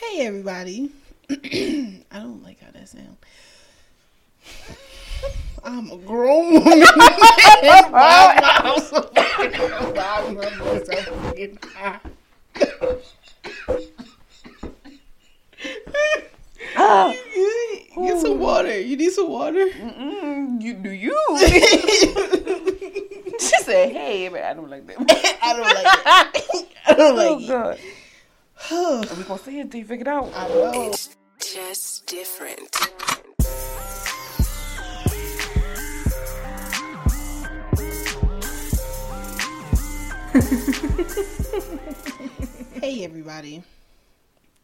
Hey everybody. I don't like how that sounds. I'm a grown woman. Why am so fucking- why am my voice so fucking high? Ah, Get some water. You need some water? mm, you do you? she said, "Hey, but I don't like that." I don't like it. I don't oh like God, it. Are we gonna say it until you figure it out. I know. just different. Hey everybody.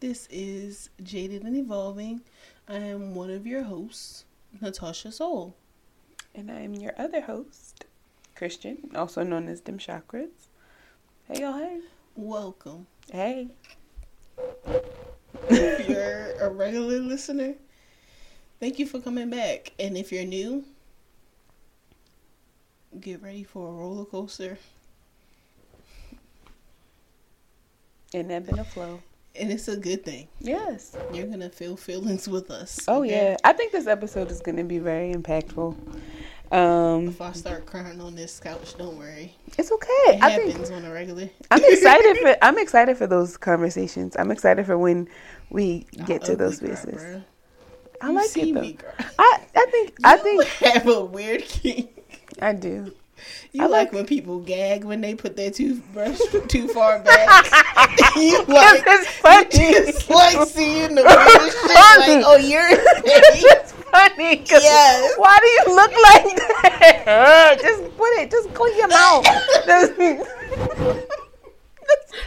This is Jaded and Evolving. I am one of your hosts, Natasha Soul. And I'm your other host, Christian, also known as Dim Chakras. Hey, y'all. Hey. Welcome. Hey. If you're a regular listener, thank you for coming back. And if you're new, get ready for a roller coaster. And ebb and a flow. And it's a good thing. Yes. You're gonna feel feelings with us. Oh okay? yeah. I think this episode is gonna be very impactful. Um, If I start crying on this couch, don't worry. it's okay. It I think happens on a regular. I'm excited for I'm excited for those conversations. I'm excited for when we get I to those ugly cry, I You like see it though. I I think I think have a weird kink. I do. You I like, like- when people gag when they put their toothbrush too far back. you like it's funny. just like seeing the weirdest shit. Like, oh, you're. It's funny. 'cause Yes. Why do you look like that? just put it. Just clean your mouth.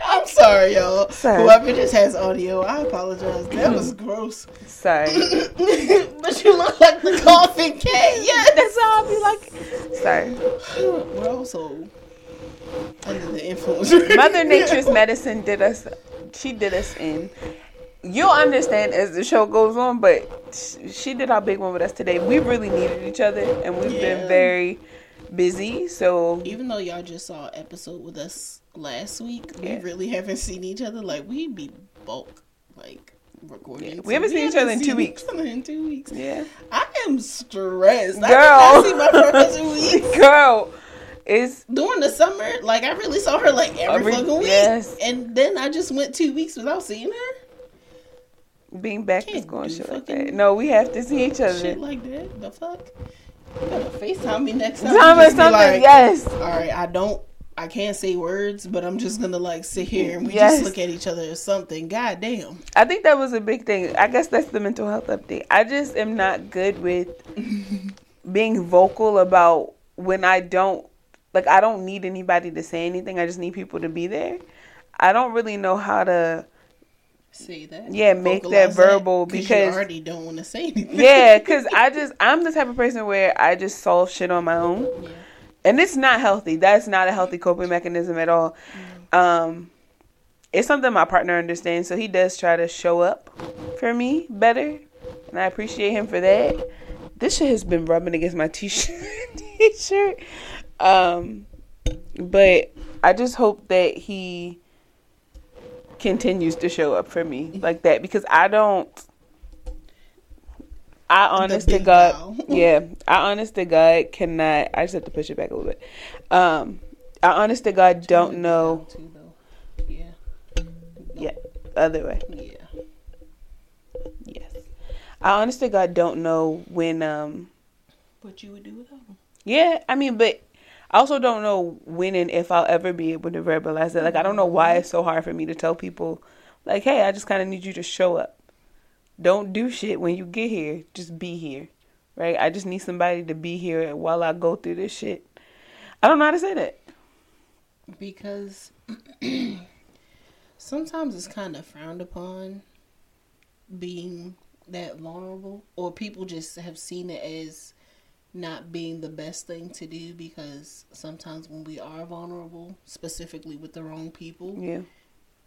I'm sorry, y'all. Sorry. Whoever just has audio, I apologize. That was mm-hmm. gross. Sorry. but you look like the coughing cat. Yes. That's all I'll be like. Sorry. We're also under the influence. Mother Nature's medicine did us. She did us in. You'll understand as the show goes on, but sh- she did our big one with us today. We really needed each other, and we've Yeah. been very busy. So Even though y'all just saw an episode with us last week, Yeah. we really haven't seen each other. Like we'd be bulk like recording. Yeah, we haven't seen each other in two weeks. In two weeks. yeah, I am stressed. I Girl. did not see my friend in two weeks. girl, it's During the summer, like I really saw her like every, Every- fucking week. yes. And then I just went two weeks without seeing her. Being back Can't is going shit like that. No, we have to see each other. Shit like that. The fuck? You gotta FaceTime me next time. Time or something. like, yes. All right, I don't. I can't say words, but I'm just gonna like sit here and we Yes. just look at each other or something. God damn. I think that was a big thing. I guess that's the mental health update. I just am not good with being vocal about when I don't like I don't need anybody to say anything. I just need people to be there. I don't really know how to Say that. Yeah, make that verbal 'cause because- you already don't want to say anything. Yeah, cuz I just I'm the type of person where I just solve shit on my own. Yeah. And it's not healthy. That's not a healthy coping mechanism at all. Um it's something my partner understands, so he does try to show up for me better. And I appreciate him for that. This shit has been rubbing against my t-shirt. t-shirt. Um but I just hope that he continues to show up for me like that because I don't I honest to God, yeah, I honest to God cannot. I just have to push it back a little bit. Um, I honest to God don't know. Yeah. Yeah, other way. Yeah. Yes, I honest to God don't know when. Um, What you would do without them? yeah, I mean, but I also don't know when and if I'll ever be able to verbalize it. Like, I don't know why it's so hard for me to tell people, like, hey, I just kind of need you to show up. Don't do shit when you get here. Just be here, right? I just need somebody to be here while I go through this shit. I don't know how to say that. Because sometimes it's kind of frowned upon being that vulnerable, or people just have seen it as not being the best thing to do because sometimes when we are vulnerable, specifically with the wrong people, Yeah,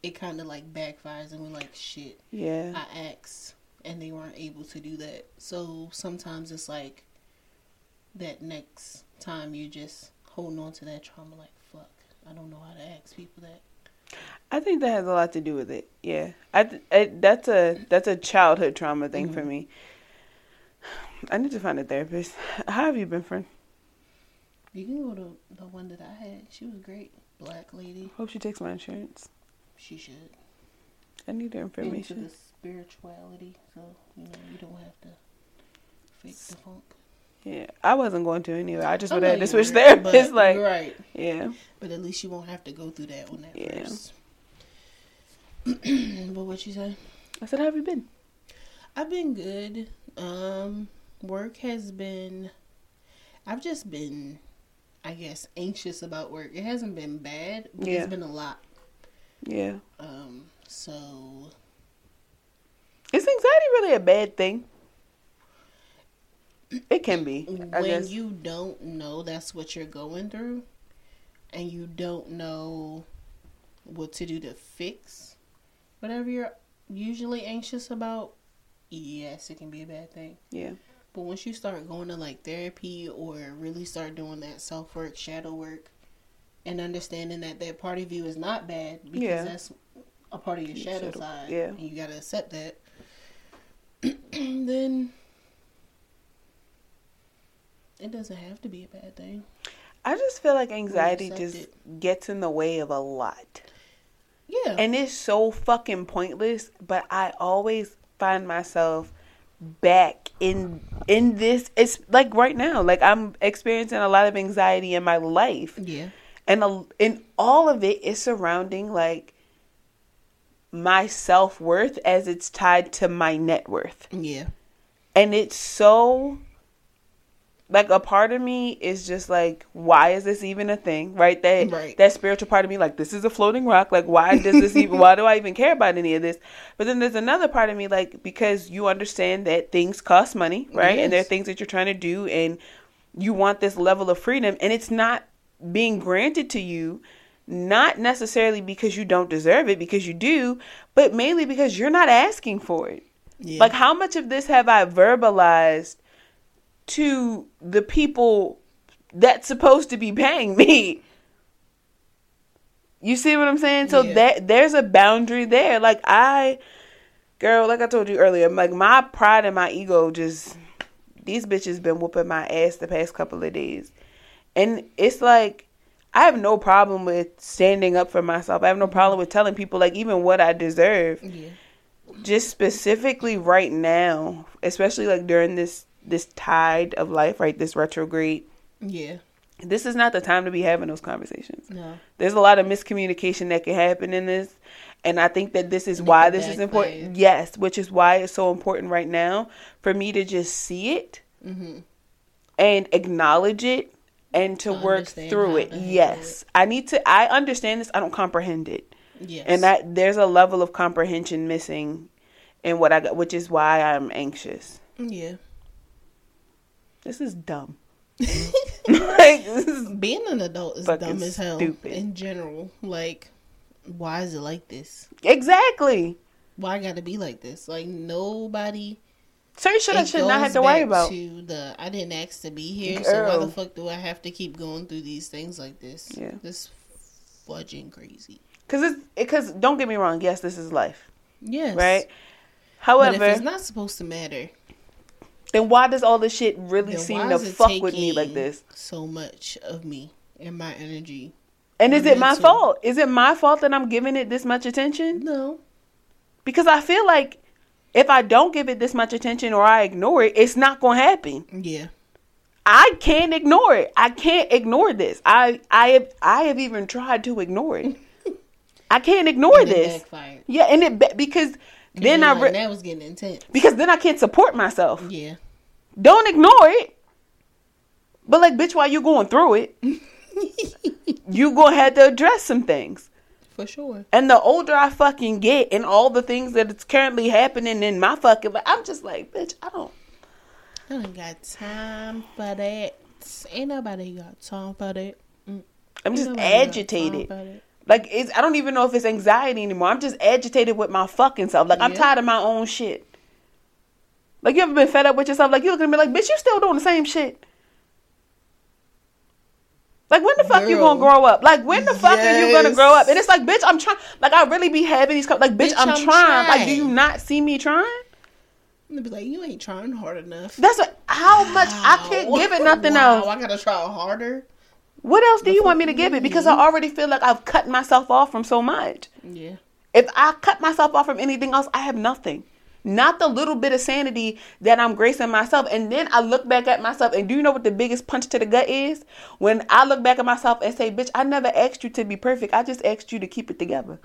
it kind of like backfires and we're like, shit, yeah. I asked and they weren't able to do that. So sometimes it's like that next time you're just holding on to that trauma, like, fuck, I don't know how to ask people that. I think that has a lot to do with it. Yeah, I, th- I that's a that's a childhood trauma thing for mm-hmm. me. I need to find a therapist. How have you been, friend? You can go to the one that I had. She was great. Black lady. Hope she takes my insurance. She should. I need her Into information. the spirituality, so you know you don't have to fake the funk. Yeah, I wasn't going to anyway. I just would have to switch therapists. Like, right, yeah, but at least you won't have to go through that on that Yeah. first. but what you say? I said, how have you been? I've been good. Um, work has been. I've just been, I guess, anxious about work. It hasn't been bad, but Yeah. it's been a lot. Yeah, Um, so is anxiety really a bad thing? It can be. I when guess. you don't know that's what you're going through, and you don't know what to do to fix whatever you're usually anxious about, yes, it can be a bad thing. yeah, But once you start going to like therapy or really start doing that self work, shadow work, and understanding that that part of you is not bad because Yeah. that's a part of your shadow, shadow- side, yeah. and you gotta accept that. then it doesn't have to be a bad thing. I just feel like anxiety just it. gets in the way of a lot. Yeah, And it's so fucking pointless, but I always find myself back in in this it's like right now like I'm experiencing a lot of anxiety in my life. Yeah, and a, and all of it is surrounding like my self-worth as it's tied to my net worth. Yeah, and it's so like a part of me is just like why is this even a thing right? That Right. that spiritual part of me like this is a floating rock like why does this even why do i even care about any of this? But then there's another part of me like because you understand that things cost money right? And there are things that you're trying to do and you want this level of freedom and it's not being granted to you not necessarily because you don't deserve it because you do but mainly because you're not asking for it. Yeah. like, how much of this have I verbalized to the people that's supposed to be paying me? You see what I'm saying? So Yeah. that there's a boundary there. Like I, girl, like I told you earlier, like my pride and my ego just these bitches been whooping my ass the past couple of days, and it's like I have no problem with standing up for myself. I have no mm-hmm. problem with telling people like even what I deserve yeah, just specifically right now, especially like during this this tide of life, right? This retrograde. yeah, This is not the time to be having those conversations. no, There's a lot of miscommunication that can happen in this, and I think that this is why this is important. Yes, which is why it's so important right now for me to just see it mm-hmm. and acknowledge it and to To work through it. Yes. I need to I understand this, I don't comprehend it. yes, And that there's a level of comprehension missing in what I got, which is why I'm anxious. yeah. This is dumb. like is Being an adult is dumb as hell stupid. in general. Like, why is it like this? exactly. Why I gotta be like this? Like nobody. Certain shit I it should not have to worry about. To the I didn't ask to be here, so why the fuck do I have to keep going through these things like this? Yeah. this fudging crazy. Cause it's because don't get me wrong. Yes, this is life, Yes, right? However, if it's not supposed to matter, then why does all this shit really then seem to fuck with me like this? So much of me and my energy. And is it my mental. fault? Is it my fault that I'm giving it this much attention? No, Because I feel like if I don't give it this much attention or I ignore it, it's not gonna happen. yeah, I can't ignore it. I can't ignore this. I I have I have even tried to ignore it. I can't ignore this. backfired. Yeah, and it because then I re- that was getting intense. because then I can't support myself. Yeah, Don't ignore it. But like, bitch, while you going through it, you gonna have to address some things. for sure. And the older I fucking get, and all the things that it's currently happening in my fucking, life, I'm just like, bitch, I don't. I ain't got time for that. Ain't nobody got time for that. Mm. I'm Ain't just nobody got time agitated. Like it's I don't even know if it's anxiety anymore. I'm just agitated with my fucking self. Like I'm Yeah. tired of my own shit. Like you ever been fed up with yourself? Like you looking at me like, bitch, you still doing the same shit. Like when the fuck you gonna grow up? Like when the fuck are you gonna grow up? And it's like, bitch, I'm trying. Like I really be having these. Like, bitch, Bitch, I'm, I'm trying. Like, do you not see me trying? I'm gonna be like, you ain't trying hard enough. That's what, how much I can't give it nothing Wow, else. I gotta try harder. What else do you want me to give it? Because? I already feel like I've cut myself off from so much. Yeah. If I cut myself off from anything else, I have nothing. Not the little bit of sanity that I'm gracing myself. And then I look back at myself, and do you know what the biggest punch to the gut is? When I look back at myself and say, bitch, I never asked you to be perfect. I just asked you to keep it together.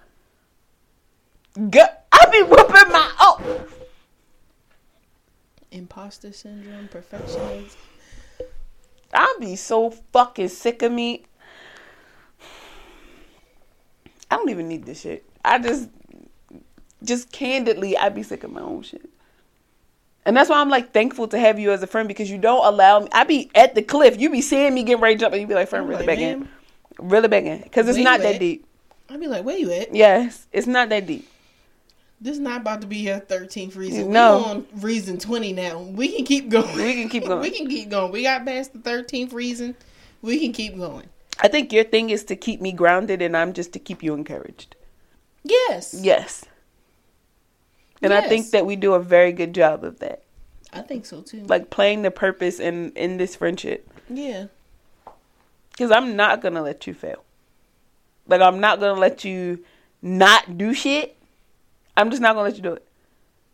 Girl, I be whooping my oh. Imposter syndrome, perfectionism. I be so fucking sick of me. I don't even need this shit. I just, just candidly, I'd be sick of my own shit. And that's why I'm like thankful to have you as a friend because you don't allow me. I'd be at the cliff. You'd be seeing me get ready to jump and you'd be like, friend, really like, back in. Really back in. Because it's Where not that at?" deep. I'd be like, where you at? Yes, it's not that deep. This is not about to be your 13th reason. No. We on reason 20 now. We can keep going. We can keep going. we can keep going. We got past the 13th reason. We can keep going. I think your thing is to keep me grounded and I'm just to keep you encouraged. Yes. Yes. And I think that we do a very good job of that. I think so too. like playing the purpose in in this friendship yeah. because i'm not gonna let you fail like i'm not gonna let you not do shit i'm just not gonna let you do it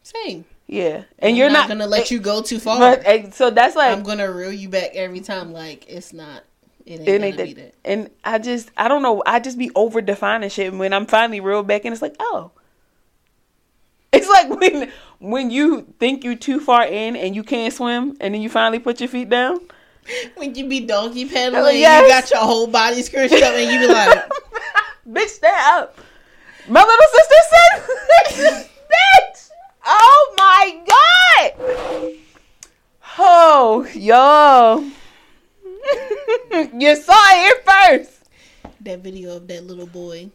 Same. yeah and I'm you're not, not, gonna let you go too far. but eh, so that's like I'm gonna reel you back every time. Like it's not. It ain't, it gonna ain't be that, that. and i just i don't know i just be over defining shit and when i'm finally reeled back and it's like oh it's like when when you think you're too far in and you can't swim and then you finally put your feet down When you be donkey pedaling, yes. you got your whole body scrunched up, and you be like, bitch, stand up. My little sister said, bitch. Oh my god. Oh, yo. you saw it first. that video of that little boy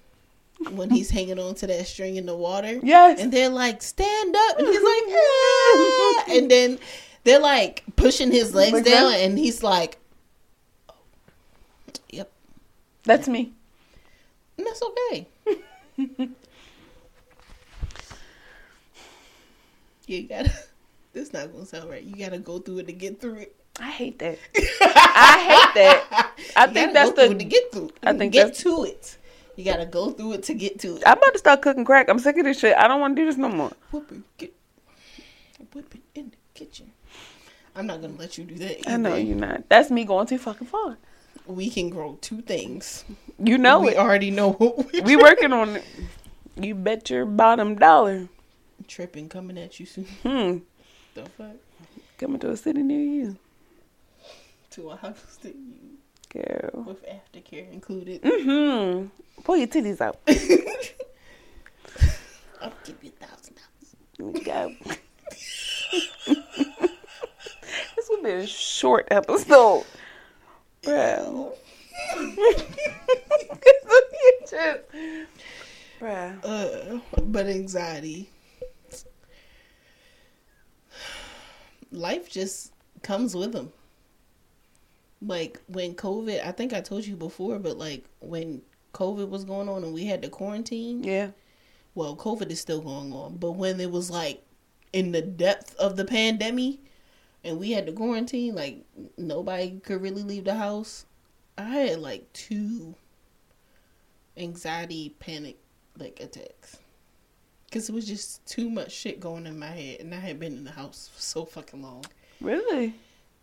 when he's hanging on to that string in the water. Yes. And they're like, stand up. And he's like, "Ah." and then they're like pushing his legs Like down, that? and he's like, yep. That's me. And that's okay. you gotta, this not gonna sound right. You gotta go through it to get through it. I hate that. I hate that. I You think that's go the- it to get through. I think get that's- to it. You gotta go through it to get to it. I'm about to start cooking crack. I'm sick of this shit. I don't want to do this no more. Whoop it, get, whip it in the kitchen. I'm not gonna let you do that. I know you're not. That's me going too fucking far. We can grow two things. You know we it. already know what we We working on it. You bet your bottom dollar. tripping coming at you soon. Hmm. The fuck Coming to a city near you. to a house that you Girl. with aftercare included. Mm-hmm. Pull your titties out. I'll give you a thousand dollars. Let me go. this will be a short episode. Bro. Bruh. Uh, but anxiety. Life just comes with them. Like when COVID, I think I told you before, but like when COVID was going on and we had to quarantine, Yeah. well, COVID is still going on, but when it was like in the depth of the pandemic and we had to quarantine, like nobody could really leave the house. I had like two anxiety panic like attacks because it was just too much shit going in my head, and I had been in the house for so fucking long. Really?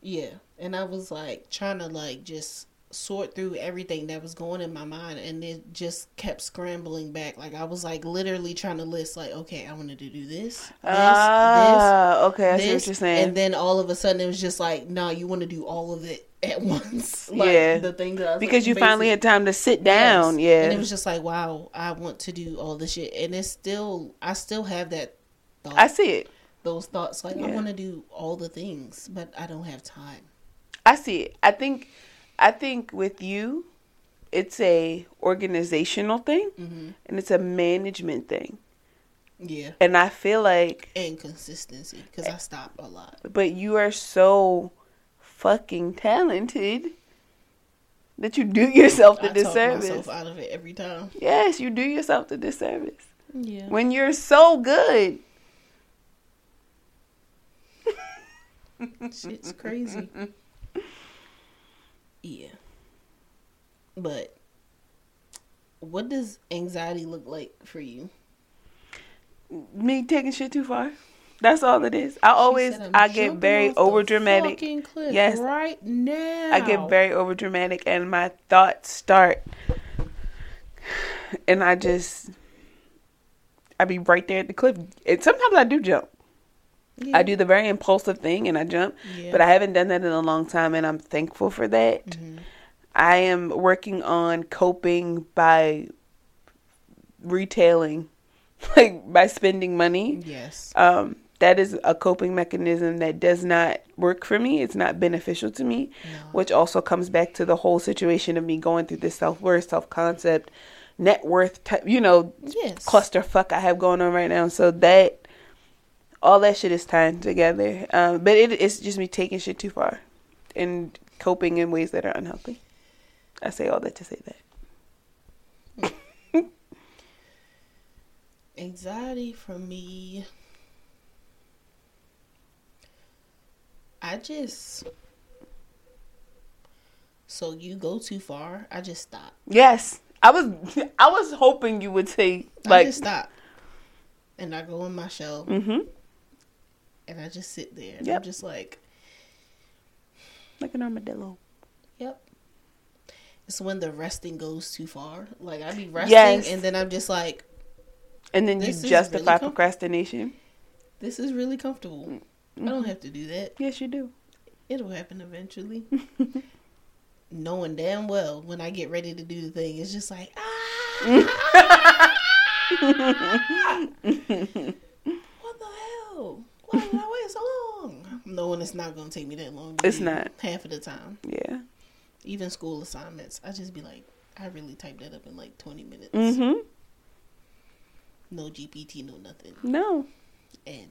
Yeah, and I was like trying to like just sort through everything that was going in my mind, and it just kept scrambling back. Like I was like literally trying to list like, okay, I wanted to do this, this, Ah, okay. I this, see what you're saying. and then all of a sudden it was just like, nah, you want to do all of it at once. like, Yeah. the thing that I was, because like, you finally had time to sit down. Yes. Yeah. and it was just like, wow, I want to do all this shit, and it's still, I still have that. Thought, I see it. those thoughts like I want to do all the things, but I don't have time. I see it. I think I think with you it's a organizational thing hmm and it's a management thing. Yeah, And I feel like and consistency because I stop a lot. but you are so fucking talented that you do yourself the I talk disservice. myself out of it every time. Yes, you do yourself the disservice Yeah. when you're so good. Shit's crazy. yeah. But what does anxiety look like for you? Me taking shit too far. That's all it is. I always said, "I'm get very over dramatic. Yes. right now. I get very over dramatic and my thoughts start and I just I be right there at the cliff. And sometimes I do jump. Yeah. I do the very impulsive thing and I jump, Yeah. but I haven't done that in a long time and I'm thankful for that. Mm-hmm. I am working on coping by retailing, like by spending money. Yes. Um, that is a coping mechanism that does not work for me. It's not beneficial to me, which also comes back to the whole situation of me going through this self worth, self concept, net worth, type, you know, Yes. clusterfuck I have going on right now. So that all that shit is tying together. Um, but it, it's just me taking shit too far and coping in ways that are unhealthy. I say all that to say that. Anxiety for me. I just. So you go too far, I just stop. Yes, I was. I was hoping you would say I like, just stop. And I go in my shell mm-hmm, and I just sit there. And Yep. I'm just like, like an armadillo. yep. It's when the resting goes too far. Like I be resting Yes. and then I'm just like, And then you justify really com- procrastination. this is really comfortable. I don't have to do that. Yes, you do. It'll happen eventually. Knowing damn well when I get ready to do the thing, it's just like, ah! what the hell? Why did I wait so long? Knowing it's not going to take me that long. It's not. Half of the time. Yeah. Even school assignments, I just be like, I really typed that up in like 20 minutes. Mm-hmm. No GPT, no nothing. No. And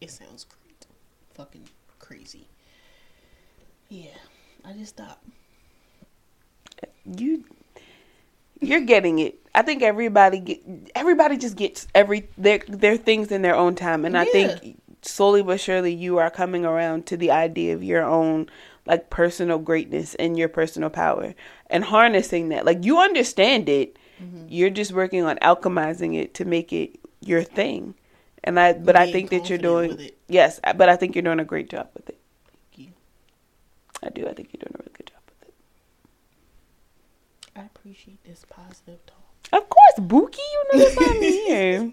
it sounds great. Fucking crazy. Yeah, I just stopped. You. You're getting it. I think everybody get. Everybody just gets every their their things in their own time, and I think slowly but surely you are coming around to the idea of your own like personal greatness and your personal power and harnessing that. Like you understand it. Mm-hmm. You're just working on alchemizing it to make it your thing. And I but I think that you're doing yes, but I think you're doing a great job with it. Thank you. I do. I think you're doing a really good job. I appreciate this positive talk. Of course, Bookie, you know that's what I'm here.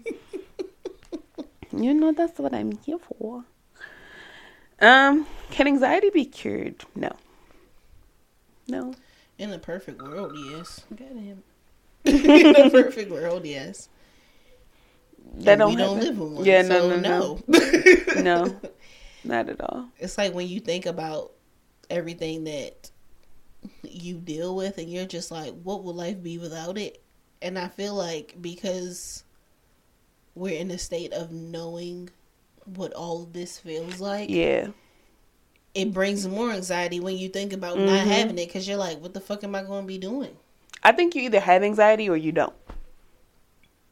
you know that's what I'm here for. Um, can anxiety be cured? No. No. In the perfect world, yes. Goddamn. In the perfect world, yes. That And don't we don't live in one. Yeah, so no, no, no. no. No. Not at all. it's like when you think about everything that you deal with, and you're just like, what would life be without it? And I feel like because we're in a state of knowing what all of this feels like, Yeah. it brings more anxiety when you think about not Mhm. having it because you're like, what the fuck am I going to be doing? I think you either have anxiety or you don't.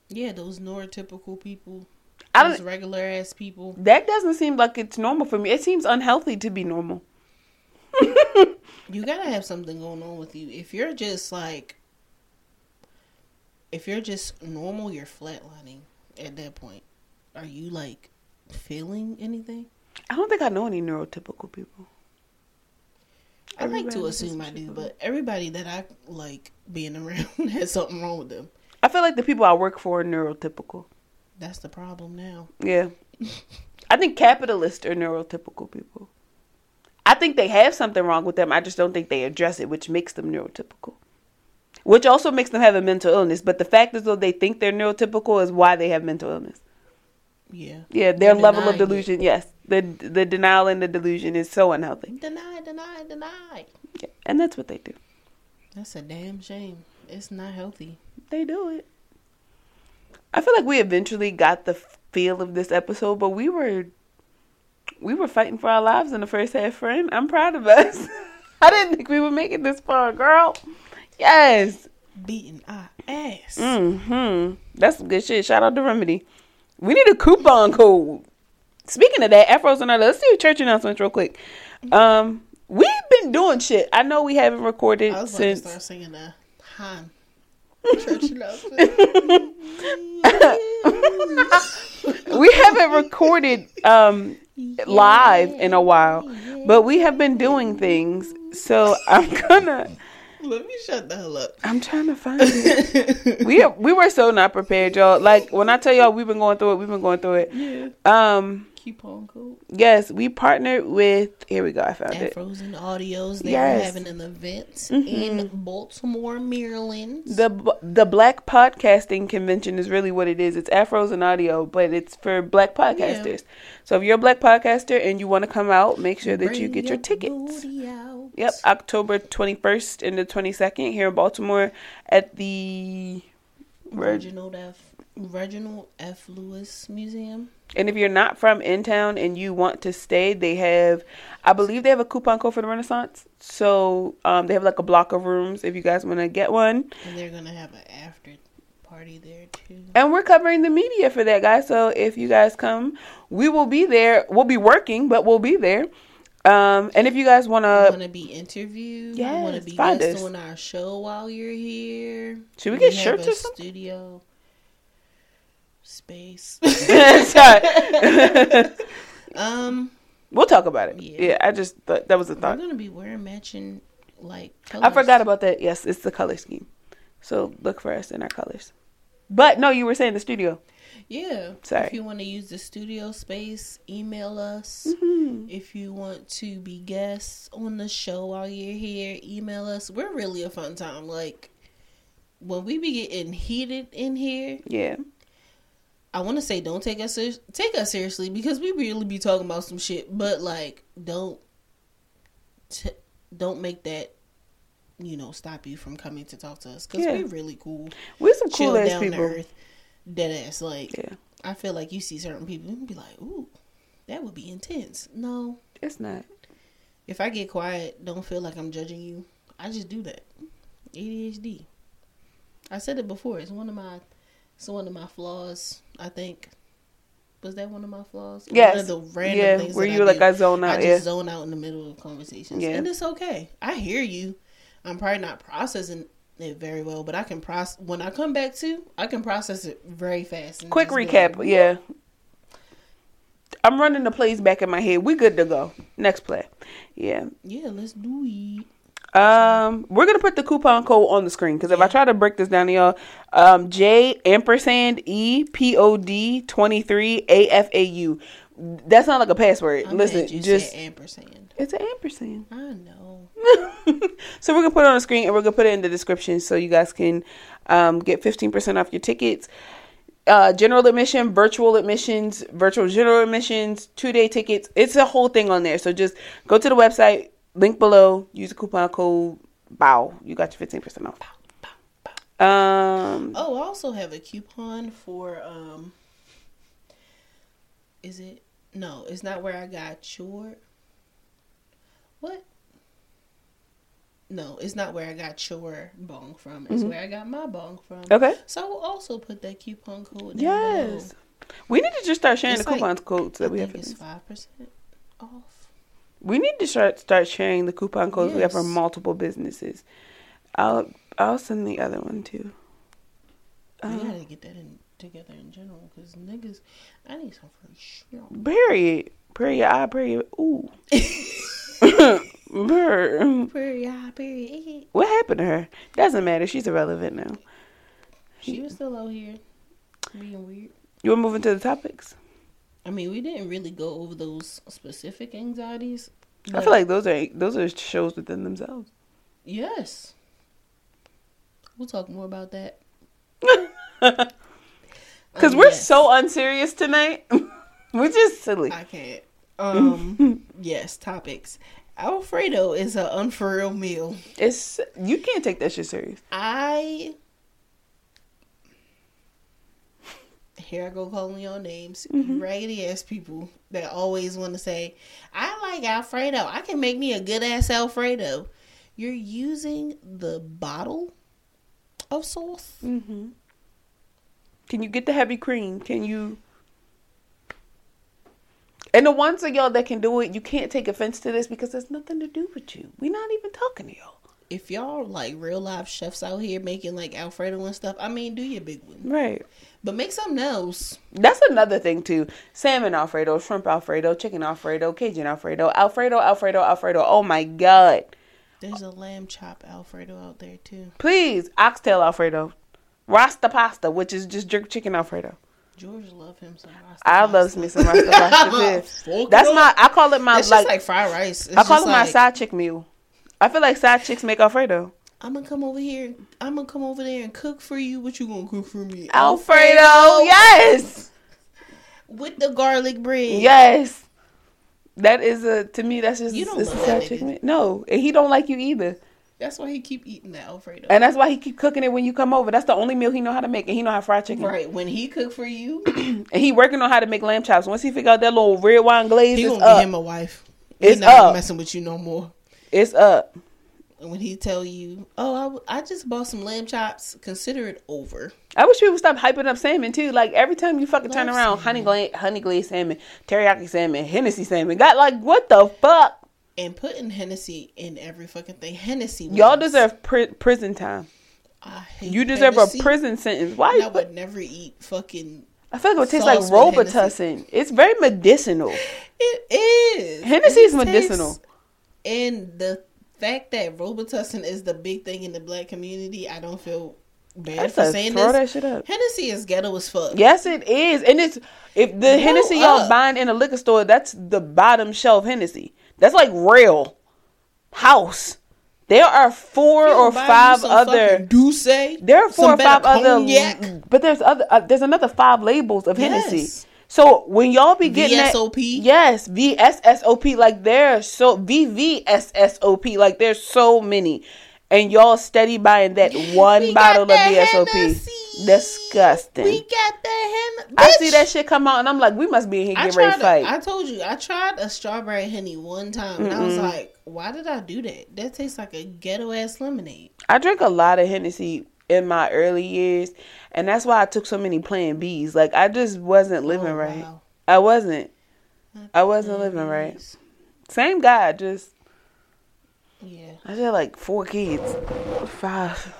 Yeah, those neurotypical people, those regular ass people. that doesn't seem like it's normal for me. It seems unhealthy to be normal. You gotta have something going on with you. If you're just like, if you're just normal, you're flatlining at that point. Are you like feeling anything? I don't think I know any neurotypical people. I like to assume I do, but everybody that I like being around has something wrong with them. I feel like the people I work for are neurotypical. That's the problem now. Yeah. I think capitalists are neurotypical people. I think they have something wrong with them. I just don't think they address it, which makes them neurotypical. Which also makes them have a mental illness. But the fact is, though, they think they're neurotypical is why they have mental illness. Yeah. Yeah, their They're level of denying it. delusion, yes. The the denial and the delusion is so unhealthy. Deny, deny, deny. Yeah, and that's what they do. That's a damn shame. It's not healthy. They do it. I feel like we eventually got the feel of this episode, but we were we were fighting for our lives in the first half, friend. I'm proud of us. I didn't think we would make it this far, girl. Yes. Beating our ass. Mm-hmm. That's some good shit. Shout out to Remedy. We need a coupon code. Speaking of that, Afros and other. Let's do church announcements real quick. Um, we've been doing shit. I know we haven't recorded I was about to since. start singing the Han. Church announcement. we haven't recorded um live in a while, but we have been doing things. So I'm gonna. Let me shut the hell up. I'm trying to find it. we we were so not prepared, y'all. Like when I tell y'all we've been going through it, we've been going through it. Yeah. Um, Coupon code. yes, we partnered with. Here we go. I found it. Afros and Audios. They Yes. were having an event mm-hmm. in Baltimore, Maryland. The the Black Podcasting Convention is really what it is. It's Afros and Audio, but it's for Black podcasters. So if you're a Black podcaster and you want to come out, make sure that you get your your tickets. Yep, October 21st and the 22nd here in Baltimore at the. Reginald F. Reginald F. Lewis Museum. And if you're not from in town and you want to stay, they have, I believe they have a coupon code for the Renaissance. So um, they have like a block of rooms if you guys want to get one. And they're gonna have an after party there too. And we're covering the media for that, guys. So if you guys come, we will be there. We'll be working, but we'll be there. Um, and if you guys want to want to, be interviewed? yes, want to be guest us. on our show while you're here? Should we get have shirts or something? Studio space. Sorry. um, we'll talk about it. Yeah. Yeah, I just thought that was a thought we're gonna be wearing matching like. Colors. I forgot about that. Yes, it's the color scheme. So look for us in our colors. But no, you were saying the studio. Yeah. Sorry. If you want to use the studio space, email us. Mm-hmm. If you want to be guests on the show while you're here, email us. We're really a fun time. Like when we be getting heated in here, Yeah. I want to say don't take us ser- take us seriously because we really be talking about some shit. But like, don't t- don't make that you know stop you from coming to talk to us because Yeah. we really cool, We're some chill cool ass down to people. earth, dead ass. Like, Yeah. I feel like you see certain people and be like, ooh, that would be intense. No, It's not. if I get quiet, don't feel like I'm judging you. I just do that. ADHD. I said it before. It's one of my, it's one of my flaws. I think. Was that one of my flaws? One Yes. of the random Yeah, things where that you I like do. I zone out. I just Yeah. zone out in the middle of conversations, Yeah. and it's okay. I hear you. I'm probably not processing it very well, but I can process when I come back to. I can process it very fast. Quick recap. like, yeah. I'm running the plays back in my head. We good to go. Next play. Yeah. Yeah, let's do it. Um, we're gonna put the coupon code on the screen because if I try to break this down to y'all, um, J ampersand E P O D twenty three A F A U. That's not like a password. I'm Listen, just ampersand. it's an ampersand. I know. so we're gonna put it on the screen and we're gonna put it in the description so you guys can um, get fifteen percent off your tickets. Uh, general admission, virtual admissions, virtual general admissions, two day tickets. It's a whole thing on there. So just go to the website, link below, use the coupon code BOW. You got your fifteen percent off. Um, Oh, I also have a coupon for um. Is it no? It's not where I got your. What? No, it's not where I got your bong from. It's where I got my bong from. Mm-hmm. okay. So I will also put that coupon code. down below. Yes. We need to just start sharing It's the like- coupon codes I that we have. it's five percent off. We need to start start sharing the coupon codes we have for multiple businesses. I'll I'll send the other one too. We Uh, gotta get that in together in general because niggas, I need some free shit. period. Period. I period. Ooh. Period, period. What happened to her? Doesn't matter. She's irrelevant now. She was still out here being weird. You want to move into the topics? I mean, we didn't really go over those specific anxieties. I feel like those are those are shows within themselves. yes, we'll talk more about that. Because Um, we're yes. so unserious tonight, we're just silly. I can't. Um. yes. Topics. Alfredo is an unfurl meal. It's you can't take that shit serious. I here I go calling y'all names. Mm-hmm. Raggedy ass people that always want to say, I like Alfredo. I can make me a good ass Alfredo. You're using the bottle of sauce. Mm-hmm. Can you get the heavy cream? Can you? And the ones of y'all that can do it, you can't take offense to this because there's nothing to do with you. We're not even talking to y'all. If y'all like real live chefs out here making like Alfredo and stuff, I mean, do your big one. Right. But make something else. That's another thing too. Salmon Alfredo, shrimp Alfredo, chicken Alfredo, Cajun Alfredo, Alfredo, Alfredo, Alfredo. Oh my god. There's a lamb chop Alfredo out there too. Please, oxtail Alfredo. Rasta pasta, which is just jerk chicken Alfredo. George love him some Rasta I pasta. loves me some Rasta pasta too. That's my. I call it my like, just like fried rice. It's I call it just my side chick meal. I feel like side chicks make Alfredo. I'm gonna come over here. I'm gonna come over there and cook for you. What you gonna cook for me? Alfredo, yes. with the garlic bread. Yes. That is a to me that's just You don't a love that chick. No, and he don't like you either. That's why he keep eating that Alfredo. And that's why he keep cooking it when you come over. That's the only meal he know how to make, and he know how to fry chicken. right when he cook for you, And he working on how to make lamb chops. Once he figure out that little red wine glaze, he gonna up. get him a wife. It's He's not up. messing with you no more. It's up. When he tell you, "Oh, I, w- I just bought some lamb chops," consider it over. I wish people would stop hyping up salmon too. Like every time you fucking turn around, salmon. honey glazed, honey glazed salmon, teriyaki salmon, Hennessy salmon. Got like what the fuck? And putting Hennessy in every fucking thing. Hennessy. Y'all deserve pri- prison time. I hate You deserve Hennessy. a prison sentence. Why? And I would never eat fucking. I feel like it would taste like Robitussin. It's very medicinal. It is. Hennessy is It medicinal. And the fact that Robitussin is the big thing in the black community, I don't feel bad That's for a saying throw this. that shit up. Hennessy is ghetto as fuck. Yes, it is, and it's if the Grow Hennessy y'all buying in a liquor store, that's the bottom shelf Hennessy. That's like real house. There are four or five other. fucking Douce. There are four or five better other, but there's other. Uh, there's another five labels of Hennessy. So when y'all be getting that, VSOP? yes, VSSOP, like there's so VVSSOP, like there's so many, and y'all steady buying that one We bottle of VSOP. Hennessy. Disgusting. We got the hen. I see that shit come out, and I'm like, we must be in here getting ready to fight. A, I told you, I tried a strawberry honey one time, and I was like, "Why did I do that? That tastes like a ghetto ass lemonade." I drink a lot of Hennessy in my early years, and that's why I took so many Plan Bs. Like I just wasn't living Oh, right. wow. I wasn't. I wasn't living right. Same guy, just Yeah. I just had like four kids, five.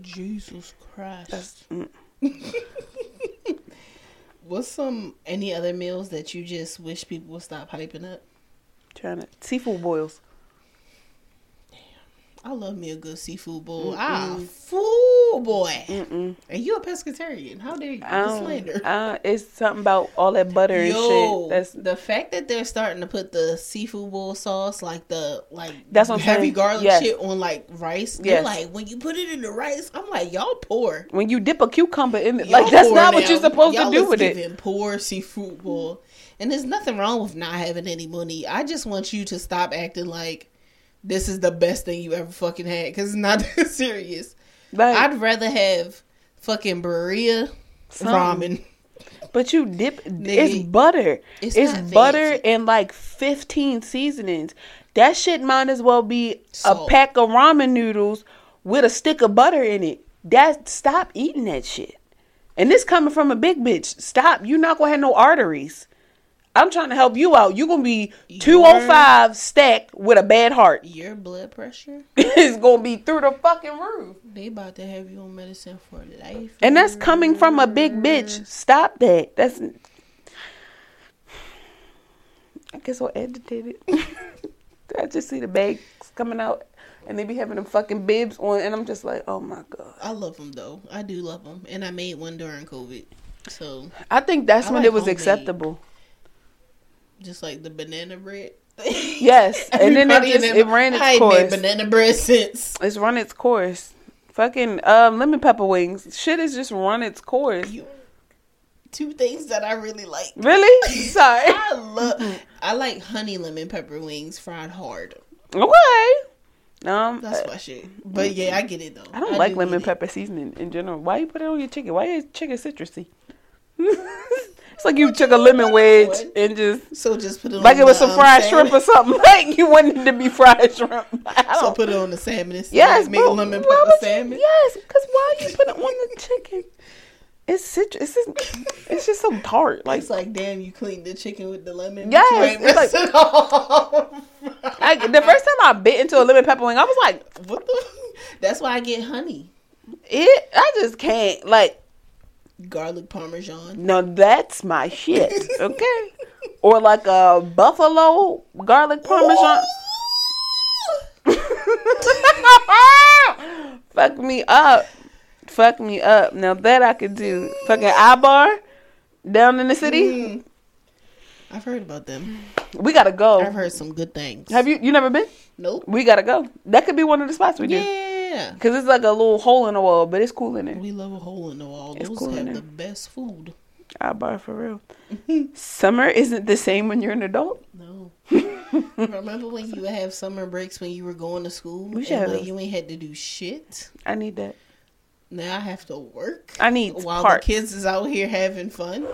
Jesus Christ. Mm. What's some any other meals that you just wish people would stop hyping up? trying to seafood boils. I love me a good seafood bowl. Ah, boy. Mm-mm. And you a pescatarian? How dare you? The slander. uh, it's something about all that butter and shit. That's the fact that they're starting to put the seafood bowl sauce, like the like That's what heavy saying. garlic Yes. shit on like rice. They're like when you put it in the rice, I'm like y'all poor. when you dip a cucumber in it. Like that's not what you're supposed Y'all to do with it. Poor seafood bowl, and there's nothing wrong with not having any money. I just want you to stop acting like this is the best thing you ever fucking had because it's not that serious. Like, I'd rather have fucking birria ramen. But you dip it's butter. it's It's, butter fancy. and like 15 seasonings. That shit might as well be Salt. a pack of ramen noodles with a stick of butter in it. That stop eating that shit. And this coming from a big bitch. Stop. You're not gonna have no arteries. I'm trying to help you out. You're gonna be 205 stacked with a bad heart. Your blood pressure, it's gonna be through the fucking roof. they about to have you on medicine for life. And that's coming from a big bitch. Stop that. That's. I guess I'll edit it. I just see the bags coming out, and they be having them fucking bibs on, and I'm just like, oh my god. I love them though. I do love them, and I made one during COVID. So I think that's I when like it was homemade. acceptable. Just like the banana bread. Yes, and then it just it ran its I made course. banana bread since. It's run its course. Fucking um, lemon pepper wings. Shit has just run its course. You, two things that I really like. Really? Sorry. I love. I like honey lemon pepper wings fried hard. Okay. Um, That's my shit. But yeah, I get it though. I don't like do lemon pepper seasoning in general. Why you put it on your chicken? Why is chicken citrusy? it's like you took a lemon wedge and just So just put it like it was the, some um, fried salmon. shrimp or something. Like you wanted it to be fried shrimp. So put it on the salmon instead. yes, make bro. lemon pepper would you- salmon. Yes, because why you put it on the chicken? It's citrus. It's just, it's just so tart. Like It's like damn, you cleaned the chicken with the lemon. Yes, but you ain't it's like- it off. The first time I bit into a lemon pepper wing, I was like, what the? That's why I get honey, it. I just can't. Like, garlic parmesan. Now that's my shit. Okay. or like a buffalo garlic parmesan. Fuck me up. Fuck me up. Now that I could do. Fucking Ibar down in the city. Mm. I've heard about them. We gotta go. I've heard some good things. Have you? You never been? Nope. We gotta go. That could be one of the spots we do. Yeah. Cause it's like a little hole in the wall, but it's cool in there. We love a hole in the wall. It's Those cool have the best food. I bar for real. Summer isn't the same when you're an adult. No. Remember when you would have summer breaks when you were going to school? We should like you ain't had to do shit. I need that. Now I have to work I need while parts. the kids is out here having fun.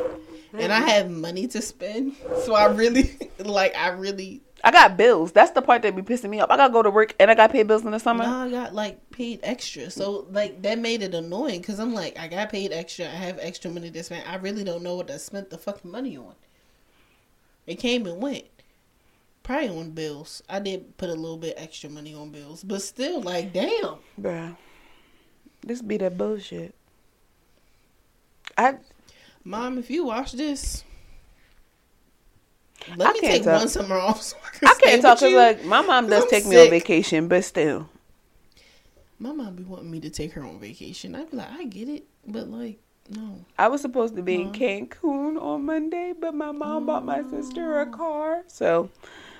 And I mm-hmm. have money to spend. So I really like I really I got bills. That's the part that be pissing me off. I gotta go to work and I got paid bills in the summer. now I got like paid extra. So like that made it annoying because I'm like, I got paid extra. I have extra money to spend. I really don't know what I spent the fucking money on. It came and went. Probably on bills. I did put a little bit extra money on bills, but still, like, damn. Bruh. This be that bullshit. I Mom, if you watch this, let I me can't take talk. one summer off. So I, can I can't talk cause like my mom does take me on vacation, but still. my mom be wanting me to take her on vacation. I'd be like, I get it, but like, no. I was supposed to be in Cancun on Monday, but my mom bought my sister a oh. car. So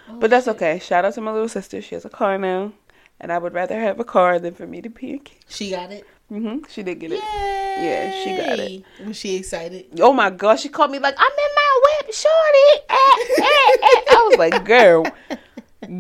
Oh, but that's shit. okay. Shout out to my little sister. She has a car now. And I would rather have a car than for me to be in Cancun. She got it. Hmm She did get it. Yay! Yeah, she got it. Was she excited? Oh my gosh, she called me like, I'm in my whip, shorty. Eh, eh, eh. I was like, girl,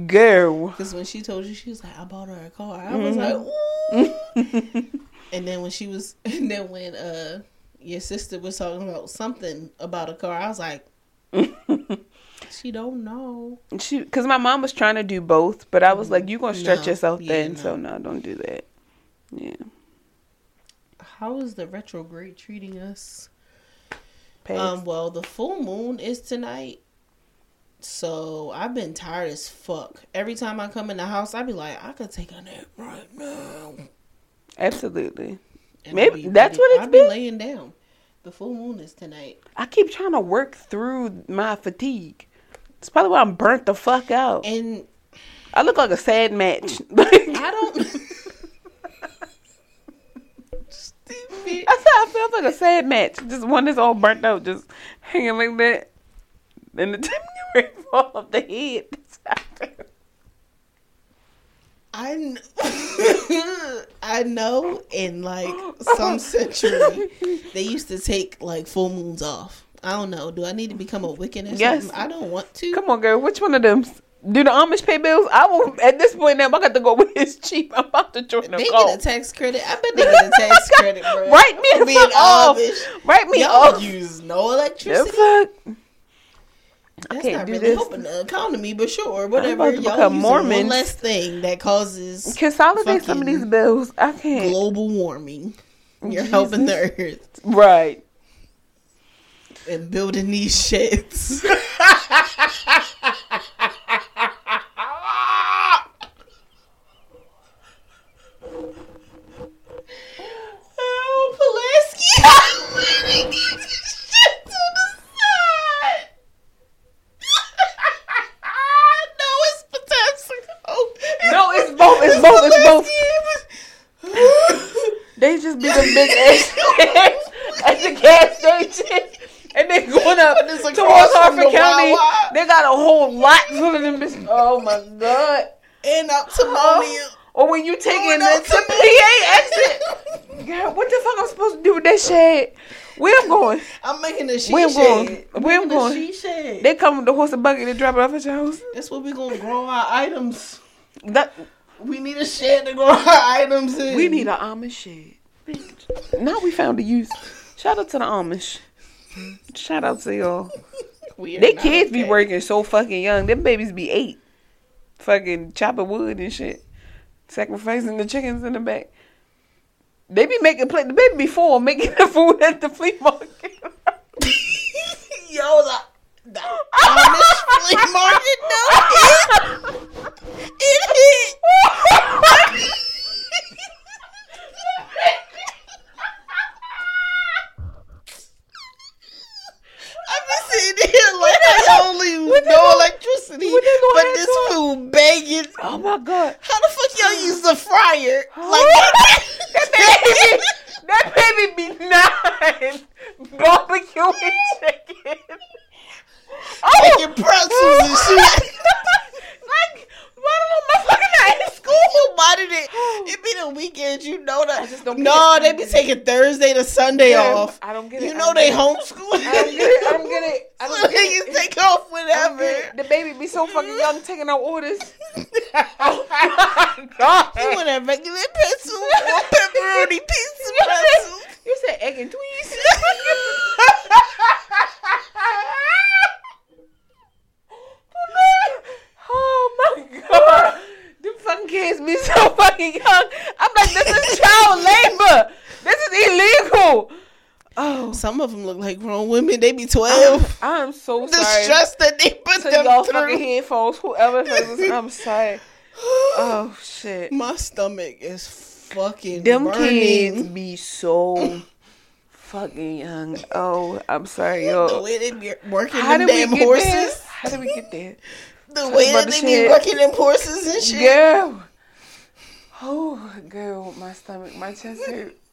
girl. Because when she told you, she was like, I bought her a car. I was Mm-hmm. like, ooh. and then when she was, and then when uh your sister was talking about something about a car, I was like, she don't know. she, because my mom was trying to do both, but I was like, you gonna stretch No, yourself yeah, thin, no. so no, don't do that. Yeah, How is the retrograde treating us? pass. Um, well, the full moon is tonight. So I've been tired as fuck. Every time I come in the house, I'd be like, I could take a nap right now. Absolutely. And Maybe be that's what it's I be been? laying down. The full moon is tonight. I keep trying to work through my fatigue. It's probably why I'm burnt the fuck out. And I look like a sad match. I don't. Stupid. I said I feel like a sad match. Just one that's all burnt out, just hanging like that. And the ready fall off the head. I kn- I know in like some century they used to take like full moons off. I don't know. Do I need to become a Wiccan or Yes. something? I don't want to. Come on, girl. Which one of them? Do the Amish pay bills? I will. At this point now, I got to go with his cheap. I'm about to join them. They call. get a tax credit. I bet they get a tax credit, bro. Write me For being off. Amish. Write me Y'all off. use no electricity. The fuck. That's can't not do really this. helping the economy, but sure, whatever. about to Y'all become using Mormons. One less thing that causes Consolidate some of Fucking these bills. I can't. global warming. You're helping the earth Right. and building these shits. oh, Pulaski! I'm gonna get this shit to the side. no, it's potassium. No, it's both. It's both. It's both. Be the big ass at the gas station. And they going up It's towards Harford County. Wawa. They got a whole lot full of them. bitches. Oh my god! And up to Monia. Or when you taking the to PA exit. God, what the fuck I'm supposed to do with that shit? Where I'm going? I'm making a sheet Where I'm shed. going? Where I'm going? sheet shed. They come with the horse and buggy to drop it off at your house. That's where we're gonna grow our items. That We need a shed to grow our items in. we need an Amish shed. Bitch. Now we found a use. Shout out to the Amish. Shout out to y'all. We They kids be working so fucking young. Them babies be eight. Fucking chopping wood and shit. Sacrificing the chickens in the back. They be making play. The baby be four making the food at the flea market. Yo, the, the Amish flea market, though, it, it hit. I've been sitting here like I only know electricity, what they gonna but this food banging. oh my god. How the fuck y'all use the fryer? Like that baby, that baby be nine. Barbecuing chicken. Oh, making pretzels and oh. shit. Like, why don't my fucking high school? Why did it? It be the weekend, you know that. just don't no, they be taking Thursday to Sunday Yeah, off. I don't get it. You know they homeschool. I don't get it. I don't get it. I don't they get can it. take off I whenever. The baby be so fucking young taking out orders. Oh my god. You want a regular or pepperoni pizza You said, you said egg and tweez. oh my god. Them fucking kids be so fucking young. I'm like, this is child labor. This is illegal. Oh, Some of them look like grown women. They be twelve. I'm so the sorry. stress that they put to them y'all through. fucking headphones, whoever listens, I'm sorry. Oh shit. My stomach is fucking Them burning. kids be so fucking young. Oh, I'm sorry, yo. The way they be working How them damn horses. there? How did we get there? The way that they shit. be working them horses and shit. Girl. Oh, girl, my stomach, my chest hurt.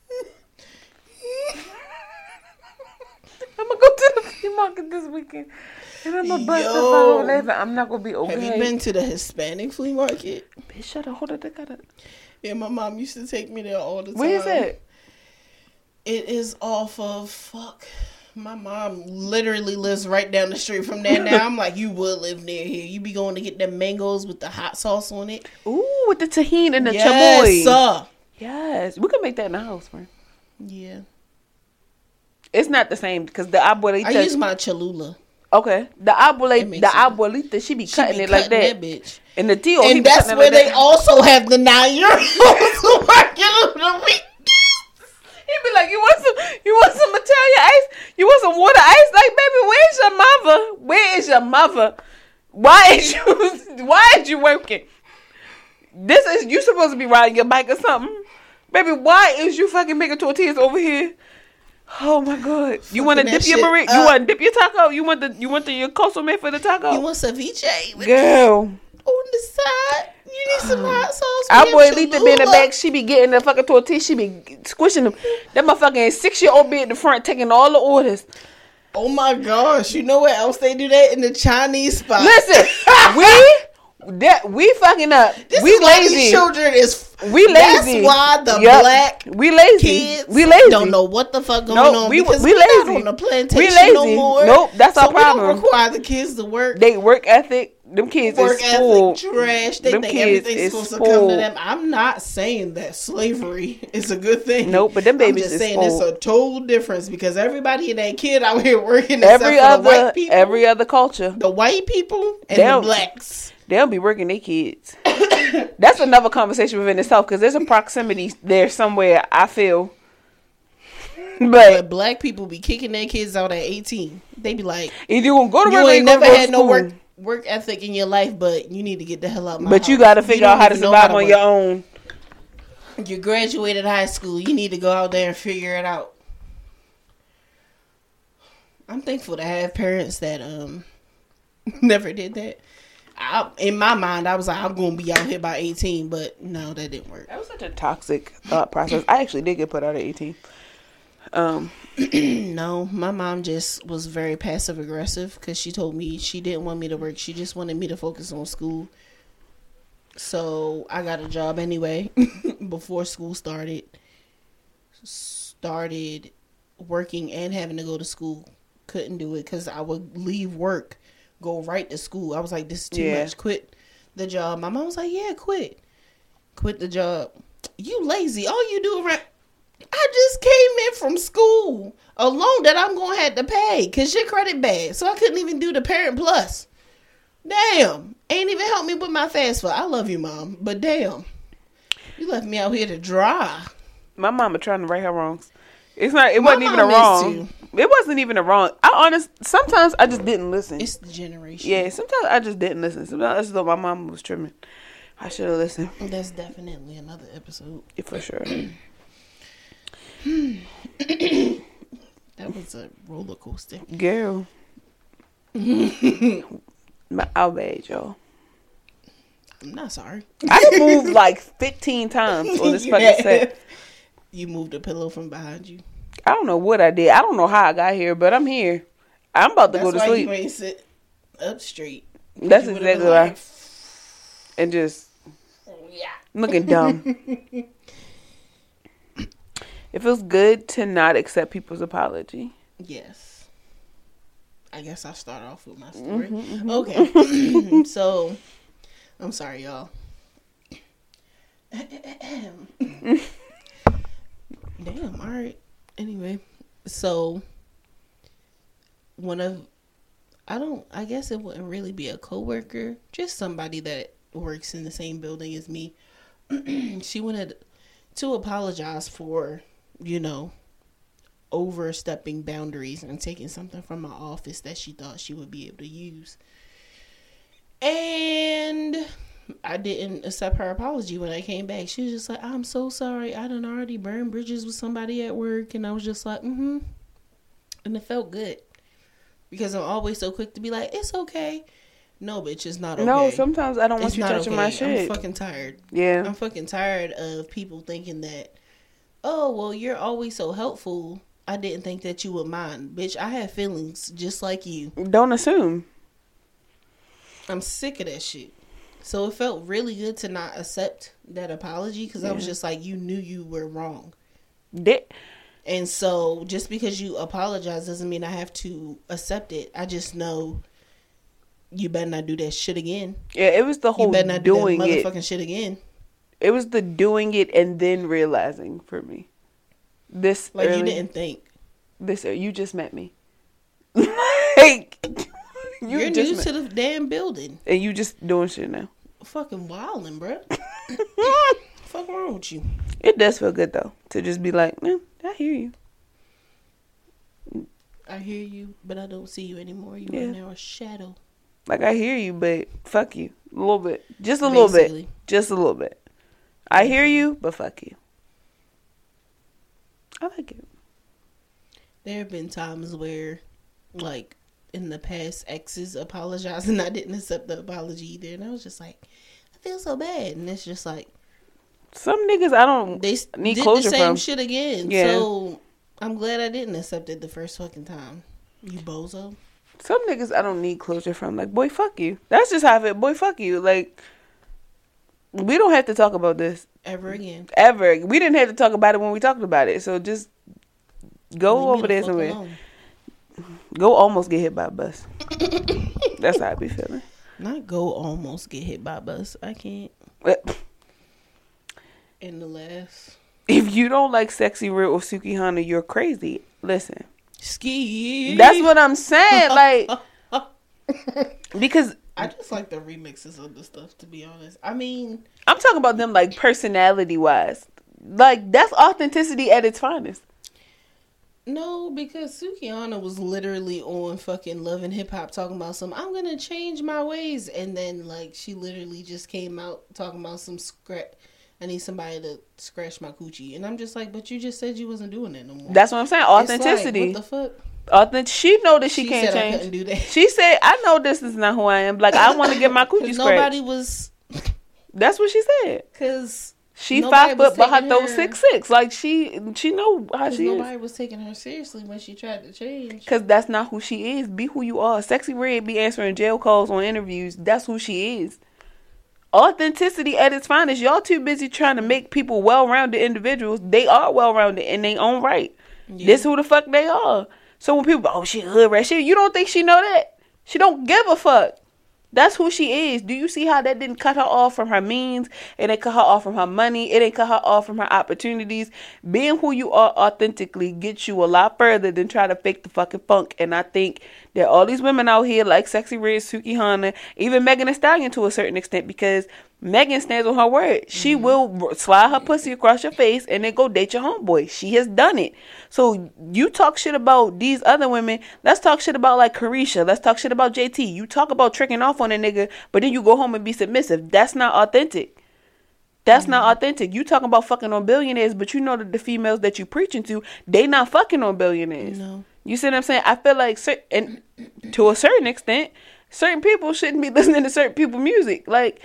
I'm gonna go to the flea market this weekend. And I'm gonna bust the Yo. 511. I'm not gonna be okay. Have you been to the Hispanic flea market? Bitch, shut up. Hold on. They gotta. Yeah, my mom used to take me there all the time. Where is it? It is off of fuck. My mom literally lives right down the street from there now. I'm like, you would live near here. You be going to get them mangoes with the hot sauce on it. Ooh, with the Tajin and the yes, chamoy. Yes, we can make that in the house, man. Yeah. It's not the same because the abuelita. I use my Cholula. okay, the abuelita, the it- abuelita, she be She cutting be it like cutting that. bitch. And the he And that's cutting where like they that. also have the nine year olds working the week. He be like, you want some, you want some Italian ice? You want some water ice? Like, baby, where's your mother? Where is your mother? Why is you, why is you working? This is you supposed to be riding your bike or something, baby. Why is you fucking making tortillas over here? Oh my god! You want to dip your burrito? You want to dip your taco? You want the you want the your consomme for the taco? You want ceviche Girl, on the side? You need some hot sauce. our boy Lita be in the back. She be getting the fucking tortilla. She be squishing them. That motherfucking six year old be in the front taking all the orders. Oh my gosh! You know where else they do that in the Chinese spot? Listen, we that we fucking up. this we lazy. these children is. we lazy. That's why the Yup. black we lazy. kids we lazy. don't know what the fuck going Nope, on we- because we we, not lazy. on the plantation We lazy. no more. Nope, that's so our we problem. don't require the kids to work. They work ethic. Them kids work is ethic trash. They Them think kids everything's is supposed to come to them. I'm not saying that slavery is a good thing. Nope, but them babies I'm just is saying full. it's a total difference because everybody and that kid out here working Every other white people, every other culture, the white people and the blacks. They don't be working their kids. That's another conversation within itself because there's a proximity there somewhere. I feel. But But black people be kicking their kids out at 18. They be like, if you gonna go to work, you ain't never to had no work work ethic in your life, but you need to get the hell out. My But you got to figure out how to even know survive on your own. You graduated high school. You need to go out there and figure it out. I'm thankful to have parents that um never did that. I, in my mind, I was like, I'm gonna be out here by 18, but no, that didn't work. That was such a toxic thought process. I actually did get put out at 18. Um, no, my mom just was very passive aggressive because she told me she didn't want me to work. She just wanted me to focus on school. So I got a job anyway before school started. Started working and having to go to school. Couldn't do it because I would leave work, go right to school. I was like, this is too Yeah. much. Quit the job. My mom was like, yeah, quit. Quit the job. You lazy. All you do around I just came in from school. A loan that I'm gonna have to pay because your credit bad. So I couldn't even do the parent plus. Damn. Ain't even help me with my fast food. I love you, mom. But damn. You left me out here to dry. My mama trying to right her wrongs. It's not. It My wasn't even a wrong. It wasn't even a wrong. I honest. Sometimes I just didn't listen. It's the generation. yeah. Sometimes I just didn't listen. Sometimes thought my mom was trimming. I should have listened That's definitely another episode. yeah, for sure. That was a roller coaster. Girl, my outrage, y'all. I'm not sorry. I moved like fifteen times on this fucking Yeah. set. You moved a pillow from behind you. I don't know what I did. I don't know how I got here, but I'm here. I'm about to That's go to why sleep. you ain't sit up straight. That's You exactly been why. like, And just Yeah. looking dumb. it feels good to not accept people's apology. Yes. I guess I'll start off with my story. Mm-hmm, Okay. so, I'm sorry, y'all. Damn, all right. Anyway, so one of I don't I guess it wouldn't really be a coworker, just somebody that works in the same building as me. she wanted to apologize for, you know, overstepping boundaries and taking something from my office that she thought she would be able to use. And I didn't accept her apology when I came back. She was just like, I'm so sorry. I done already burned bridges with somebody at work. And I was just like, mm hmm. And it felt good. Because I'm always so quick to be like, it's okay. No, bitch, it's not okay. No, sometimes I don't want It's you touching okay. my shit. I'm fucking tired. yeah. I'm fucking tired of people thinking that, oh, well, you're always so helpful. I didn't think that you would mind. Bitch, I have feelings just like you. Don't assume. I'm sick of that shit. So it felt really good to not accept that apology because I was just like, you knew you were wrong. And so just because you apologize doesn't mean I have to accept it. I just know you better not do that shit again. Yeah, it was the You whole better not do that doing it. motherfucking shit again. It was the doing it and then realizing for me. This Like you didn't think. This you just met me. like you are just new met- to the damn building. and you just doing shit now. Fucking wildin', bruh. Fuck wrong with you? It does feel good though to just be like, eh, I hear you. I hear you, but I don't see you anymore. You Yeah. are now a shadow. Like I hear you, but fuck you a little bit, just a little bit, just a little bit. I hear you, but fuck you. I like it. There have been times where, like, in the past, exes apologized and I didn't accept the apology either. And I was just like, I feel so bad. And it's just like, Some niggas I don't they need did closure the same from. shit again. Yeah. So I'm glad I didn't accept it the first fucking time. You bozo. Some niggas I don't need closure from. Like, boy, fuck you. That's just how I feel. Boy, fuck you. Like, we don't have to talk about this Ever again. ever. We didn't have to talk about it when we talked about it. So just go Leave over the there somewhere. alone. Go almost get hit by a bus. That's how I be feeling. Not go almost get hit by a bus. I can't. Eh. In the last if you don't like Sexyy Red or Sukihana, you're crazy. Listen, ski. that's what I'm saying. Like, because I just like the remixes of the stuff. To be honest, I mean, I'm talking about them like personality wise. Like that's authenticity at its finest. No, because Sukihana was literally on fucking Love and Hip Hop talking about some. I'm gonna change my ways, and then like she literally just came out talking about some scratch. I need somebody to scratch my coochie, and I'm just like, but you just said you wasn't doing that no more. That's what I'm saying. It's like, Authenticity. what the fuck? Authentic. She know that she, can't said change. couldn't do that. She said, "I know this is not who I am. Like I want to get my coochie scratched." nobody was That's what she said. because She Nobody five foot behind taking those six six. Like she she know how she is. nobody was taking her seriously when she tried to change. Cause that's not who she is. Be who you are. Sexyy Red be answering jail calls on interviews. That's who she is. Authenticity at its finest. Y'all too busy trying to make people well rounded individuals. They are well rounded in their own right. Yeah. This who the fuck they are. So when people oh she hood rat, she you don't think she know that? She don't give a fuck. That's who she is. Do you see how that didn't cut her off from her means? It didn't cut her off from her money. It didn't cut her off from her opportunities. Being who you are authentically gets you a lot further than try to fake the fucking funk. And I think that all these women out here, like Sexyy Red, Sukihana, even Megan Thee Stallion to a certain extent, because Megan stands on her word. She Mm-hmm. will slide her pussy across your face and then go date your homeboy. She has done it. So you talk shit about these other women. Let's talk shit about like Caresha. Let's talk shit about JT. You talk about tricking off on a nigga, but then you go home and be submissive. That's not authentic. That's not Mm-hmm. authentic. You talking about fucking on billionaires, but you know that the females that you preaching to, they not fucking on billionaires. No. You see what I'm saying? I feel like, and to a certain extent, certain people shouldn't be listening to certain people music. Like,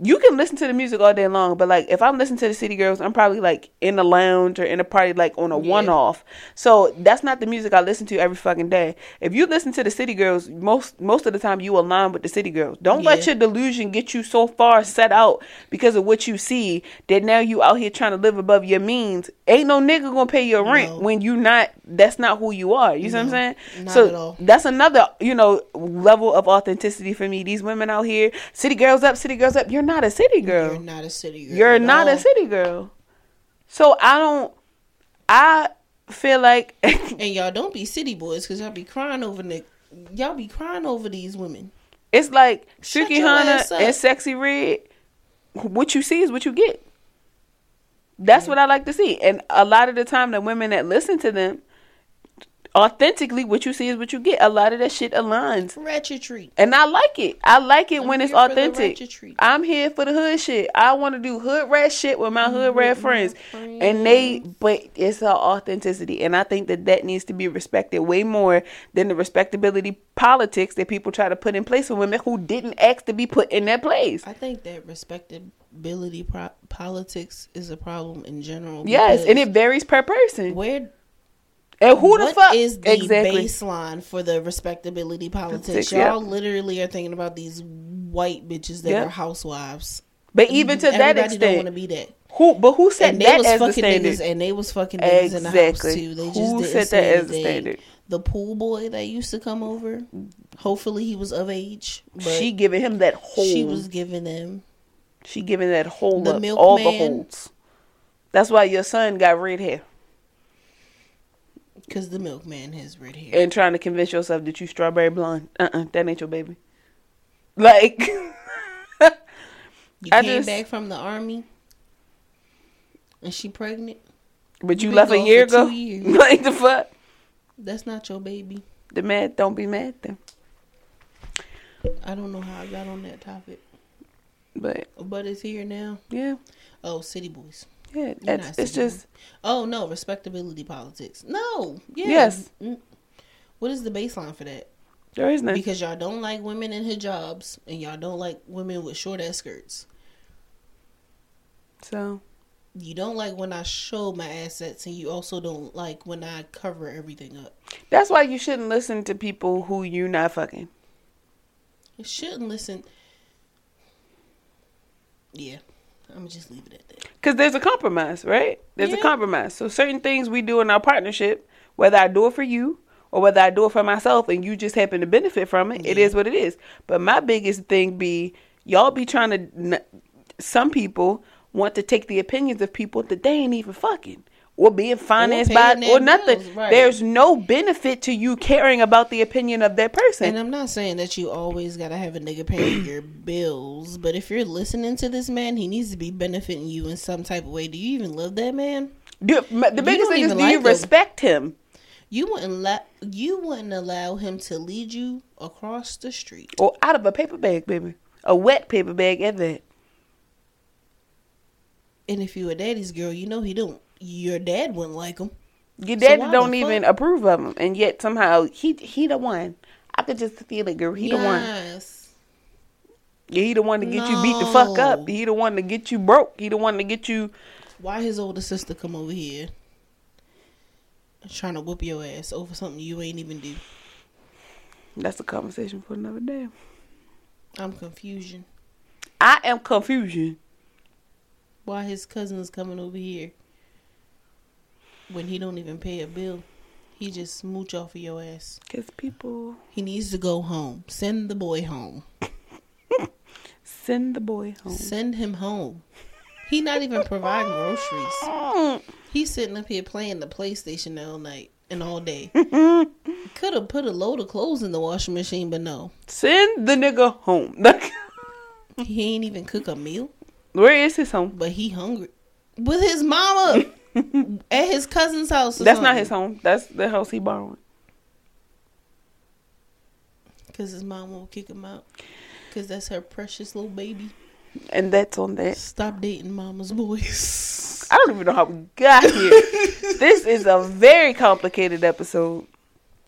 you can listen to the music all day long, but like, if I'm listening to the City Girls, I'm probably like in the lounge or in a party, like on a Yeah. one off. So that's not the music I listen to every fucking day. If you listen to the City Girls, most most of the time you align with the City Girls. Don't let your delusion get you so far set out because of what you see that now you out here trying to live above your means. Ain't no nigga gonna pay your rent No. when you not. That's not who you are. You see what I'm saying? so that's another you know level of authenticity for me. These women out here, city girls up, city girls up. You're not a city girl. You're not a city girl. You're not all. a city girl. So I don't. I feel like And y'all don't be city boys because y'all be crying over Nick. Y'all be crying over these women. it's like Shut Sukihana and Sexyy Red. What you see is what you get. That's what I like to see. And a lot of the time, the women that listen to them, authentically, what you see is what you get. A lot of that shit aligns. Ratchet treat. And I like it. I like it I'm when it's here for the authentic. I'm here for the hood shit. I want to do hood rat shit with my hood rat my friends. And they, but it's our authenticity. And I think that that needs to be respected way more than the respectability politics that people try to put in place for women who didn't ask to be put in that place. I think that respectability pro- politics is a problem in general. Yes, and it varies per person. where And who the fuck is the exactly? baseline for the respectability politics? Y'all literally are thinking about these white bitches that Yeah. are housewives. But even to that Everybody don't want to extent, be that. who? But who said And they that was as the fucking standard? niggas, and they was fucking niggas in the house too. They just Who set that as the standard? The pool boy that used to come over. Hopefully, he was of age. But she giving him that whole. she was giving them. She giving that whole The up, all the holes. That's why your son got red hair Because the milkman has red hair. and trying to convince yourself that you strawberry blonde. Uh uh that ain't your baby. Like, You I came just- back from the army, and she pregnant. but you been left a year ago. like the fuck. That's not your baby. The mad don't be mad then. I don't know how I got on that topic, But but it's here now. yeah, Oh, city boys. Yeah. That's, it's just Oh no, respectability politics. No. Yeah. Yes. What is the baseline for that? there is none. Because y'all don't like women in hijabs and y'all don't like women with short ass skirts. So You don't like when I show my assets and you also don't like when I cover everything up. that's why you shouldn't listen to people who you not fucking. You shouldn't listen. Yeah. I'm gonna just leave it at that. Because there's a compromise, right? There's a compromise. So certain things we do in our partnership, whether I do it for you or whether I do it for myself and you just happen to benefit from it, it Yeah. is what it is. But my biggest thing be y'all be trying to. Some people want to take the opinions of people that they ain't even fucking. Or being financed by or nothing. bills, right. There's no benefit to you caring about the opinion of that person. And I'm not saying that you always gotta have a nigga paying your bills, but if you're listening to this man, he needs to be benefiting you in some type of way. Do you even love that man? Do- the biggest thing is do like you respect him? You wouldn't let you wouldn't allow him to lead you across the street. Or out of a paper bag, baby. A wet paper bag at that. And if you a daddy's girl, you know he don't. Your dad wouldn't like him. Your So daddy why don't even fuck? approve of him, and yet somehow he he the one. I could just feel it, girl. He the one. Yeah, he the one to get you beat the fuck up. He the one to get you broke. He the one to get you. Why his older sister come over here trying to whoop your ass over something you ain't even do? That's a conversation for another day. I'm confusion. I am confusion. Why his cousin is coming over here when he don't even pay a bill? He just smooch off of your ass. Cause people, He needs to go home. Send the boy home. Send the boy home. Send him home. He not even providing groceries. He's sitting up here playing the PlayStation all night and all day. Could have put a load of clothes in the washing machine, but no. Send the nigga home. He ain't even cook a meal, Where is his home? but he hungry. With his mama at his cousin's house. That's not his home. That's the house he borrowed. Because his mom won't kick him out. Because that's her precious little baby. And that's on that. Stop dating mama's boys. I don't even know how we got here. this is a very complicated episode.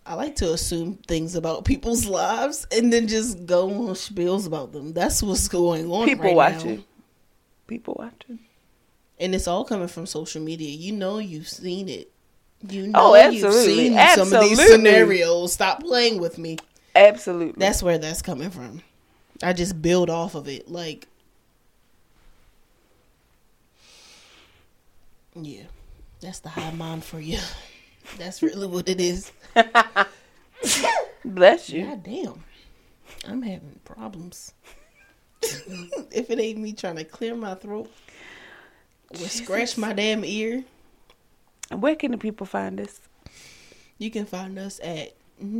I like to assume things about people's lives and then just go on spills about them. That's what's going on. People right watching. now. People watching. And it's all coming from social media. You know you've seen it. You Oh, know you've absolutely. seen some of these scenarios. Stop playing with me. Absolutely. That's where that's coming from. I just build off of it. Like, yeah, that's the high mind for you. That's really what it is. Bless you. God damn. I'm having problems. if it ain't me trying to clear my throat or scratch my damn ear, Where can the people find us? you can find us at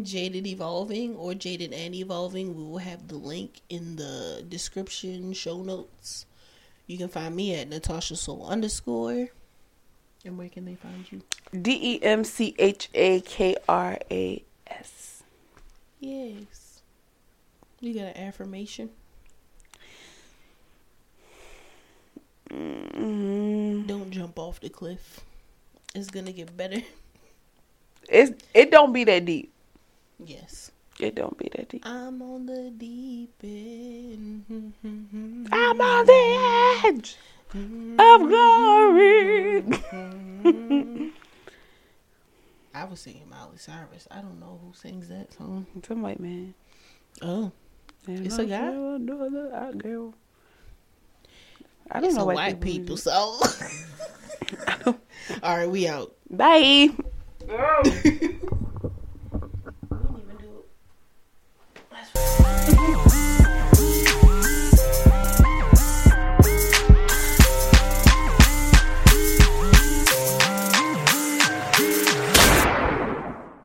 Jaded Evolving or Jaded and Evolving. We will have the link in the description, show notes. You can find me at Natasha Soul underscore. And where can they find you? D E M C H A K R A S. Yes. You got an affirmation? Mm, Don't jump off the cliff. It's gonna get better. it's it don't be that deep. Yes. It don't be that deep. I'm on the deep end. I'm on the edge of glory. I was singing Miley Cyrus. I don't know who sings that song. Some white man. Oh, And It's a guy? girl, another I girl. I don't it's know a white, white people people. song. All right, we out. Bye. We oh.